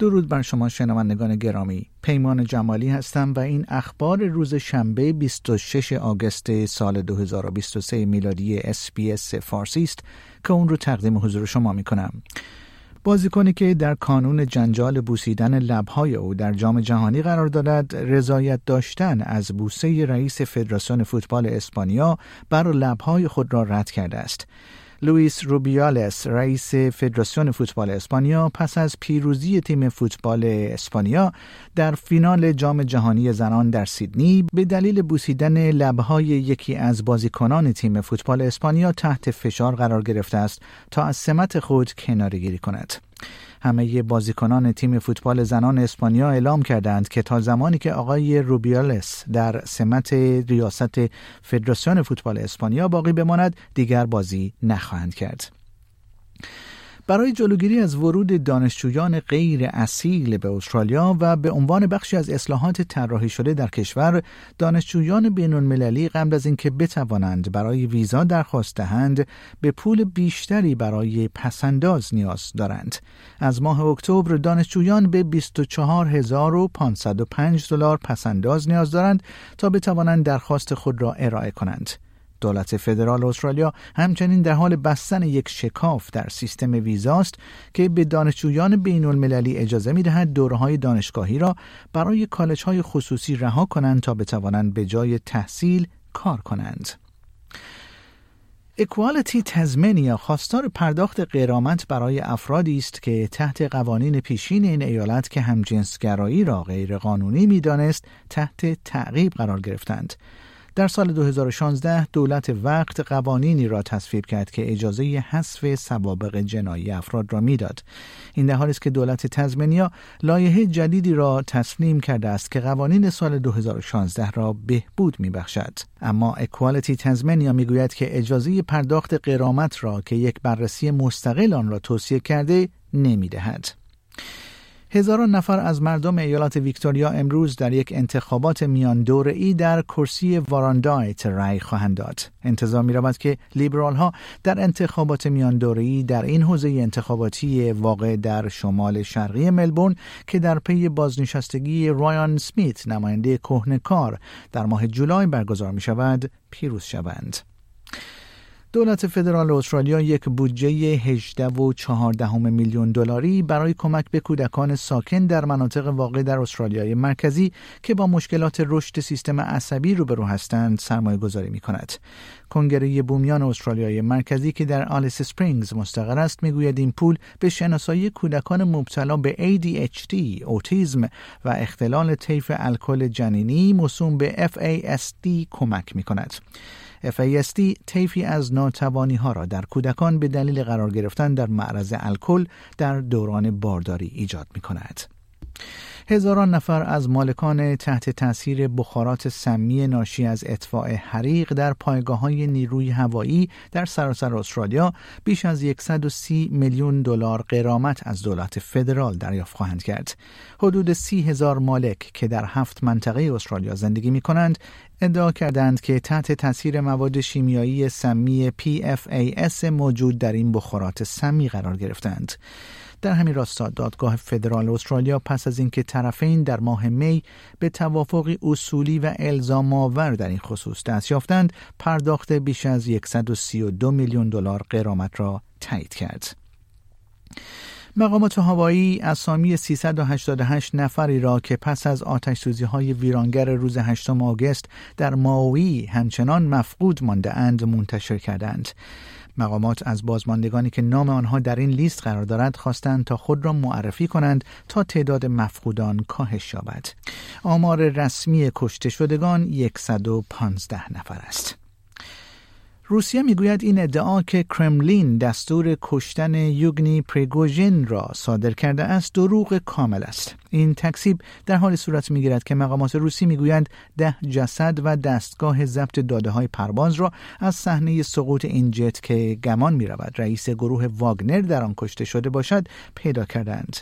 درود بر شما شنوندگان گرامی. پیمان جمالی هستم و این اخبار روز شنبه 26 آگوست سال 2023 میلادی اسپیس فارسی است که اون رو تقدیم حضور شما می کنم بازیکنی که در کانون جنجال بوسیدن لبهای او در جام جهانی قرار دارد رضایت داشتن از بوسه رئیس فدراسیون فوتبال اسپانیا بر لبهای خود را رد کرده است. لوئیس روبیالس رئیس فدراسیون فوتبال اسپانیا پس از پیروزی تیم فوتبال اسپانیا در فینال جام جهانی زنان در سیدنی به دلیل بوسیدن لبهای یکی از بازیکنان تیم فوتبال اسپانیا تحت فشار قرار گرفته است تا از سمت خود کنارگیری کند. همه بازیکنان تیم فوتبال زنان اسپانیا اعلام کردند که تا زمانی که آقای روبیالس در سمت ریاست فدراسیون فوتبال اسپانیا باقی بماند دیگر بازی نخواهند کرد. برای جلوگیری از ورود دانشجویان غیر اصیل به استرالیا و به عنوان بخشی از اصلاحات طراحی شده در کشور دانشجویان بین المللی قبل از اینکه بتوانند برای ویزا درخواست دهند به پول بیشتری برای پسنداز نیاز دارند. از ماه اکتبر دانشجویان به 24505 دلار پسنداز نیاز دارند تا بتوانند درخواست خود را ارائه کنند. دولت فدرال استرالیا همچنین در حال بستن یک شکاف در سیستم ویزاست که به دانشجویان بین المللی اجازه می دهد های دانشگاهی را برای کالج های خصوصی رها کنند تا بتوانند به جای تحصیل کار کنند. اکوالتی تزمنیا خواستار پرداخت قرامت برای افرادی است که تحت قوانین پیشین این ایالت که همجنسگرایی را غیرقانونی می‌دانست تحت تعقیب قرار گرفتند در سال 2016 دولت وقت قوانینی را تصویب کرد که اجازه حذف سوابق جنایی افراد را می‌داد. این در حالی است که دولت تزمنیا لایحه جدیدی را تسلیم کرده است که قوانین سال 2016 را بهبود میبخشد. اما اکوالتی تزمنیا می‌گوید که اجازه پرداخت قرامت را که یک بررسی مستقل آن را توصیه کرده نمی‌دهد. هزاران نفر از مردم ایالات ویکتوریا امروز در یک انتخابات میان ای در کرسی وارندایت رأی خواهند داد. انتظار می رود که لیبرال ها در انتخابات میان ای در این حوزه انتخاباتی واقع در شمال شرقی ملبورن که در پی بازنشستگی رایان سمیت نماینده کار در ماه جولای برگزار می شود پیروز شوند. دولت فدرال استرالیا یک بودجه 18 و 14 میلیون دلاری برای کمک به کودکان ساکن در مناطق واقع در استرالیای مرکزی که با مشکلات رشد سیستم عصبی روبرو هستند سرمایه گذاری می کند. کنگره بومیان استرالیای مرکزی که در آلیس سپرینگز مستقر است می‌گوید این پول به شناسایی کودکان مبتلا به ADHD، اوتیزم و اختلال طیف الکل جنینی موسوم به FASD کمک می کند. FASD طیفی از ناتوانی ها را در کودکان به دلیل قرار گرفتن در معرض الکل در دوران بارداری ایجاد می کند. هزاران نفر از مالکان تحت تاثیر بخارات سمی ناشی از اطفاع حریق در پایگاه های نیروی هوایی در سراسر استرالیا بیش از 130 میلیون دلار قرامت از دولت فدرال دریافت خواهند کرد. حدود سی هزار مالک که در هفت منطقه استرالیا زندگی می کنند ادعا کردند که تحت تاثیر مواد شیمیایی سمی PFAS موجود در این بخارات سمی قرار گرفتند. در همین راستا دادگاه فدرال استرالیا پس از اینکه طرفین در ماه می به توافقی اصولی و الزام آور در این خصوص دست یافتند پرداخت بیش از 132 میلیون دلار قرامت را تایید کرد. مقامات هوایی اسامی 388 نفری را که پس از آتش سوزی های ویرانگر روز 8 آگوست در ماوی همچنان مفقود مانده اند منتشر کردند. مقامات از بازماندگانی که نام آنها در این لیست قرار دارد خواستند تا خود را معرفی کنند تا تعداد مفقودان کاهش یابد. آمار رسمی کشته شدگان 115 نفر است. روسیه می‌گوید این ادعا که کرملین دستور کشتن یوگنی پریگوژین را صادر کرده است دروغ کامل است این تکسیب در حال صورت می‌گیرد که مقامات روسی می‌گویند ده جسد و دستگاه ضبط داده های پرواز را از صحنه سقوط این جت که گمان می رود رئیس گروه واگنر در آن کشته شده باشد پیدا کردند.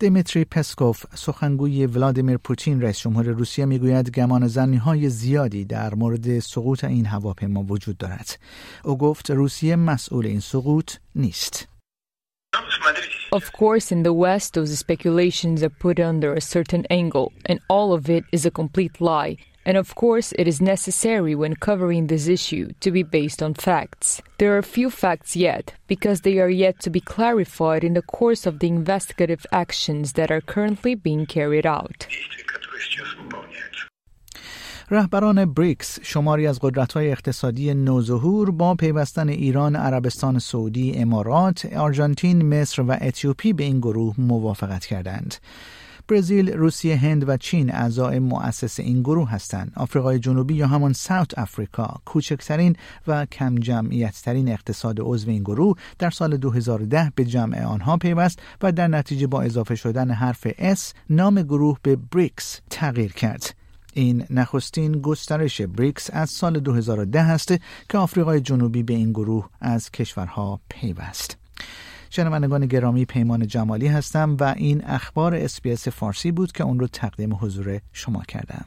دمیتری پسکوف سخنگوی ولادیمیر پوتین رئیس جمهور روسیه می‌گوید گمان زنی های زیادی در مورد سقوط این هواپیما وجود دارد. او گفت روسیه مسئول این سقوط نیست. Of course, in the West, those speculations are put under a certain angle, and all of it is a complete lie. And of course, it is necessary when covering this issue to be based on facts. There are few facts yet, because they are yet to be clarified in the course of the investigative actions that are currently being carried out. رهبران بریکس شماری از قدرت‌های اقتصادی نوظهور با پیوستن ایران، عربستان سعودی، امارات، آرژانتین، مصر و اتیوپی به این گروه موافقت کردند. برزیل، روسیه، هند و چین اعضای مؤسس این گروه هستند. آفریقای جنوبی یا همان ساوت آفریقا کوچکترین و کم جمعیتترین اقتصاد عضو این گروه در سال 2010 به جمع آنها پیوست و در نتیجه با اضافه شدن حرف S نام گروه به بریکس تغییر کرد. این نخستین گسترش بریکس از سال 2010 است که آفریقای جنوبی به این گروه از کشورها پیوست. شنوندگان گرامی پیمان جمالی هستم و این اخبار اسپیس فارسی بود که اون رو تقدیم حضور شما کردم.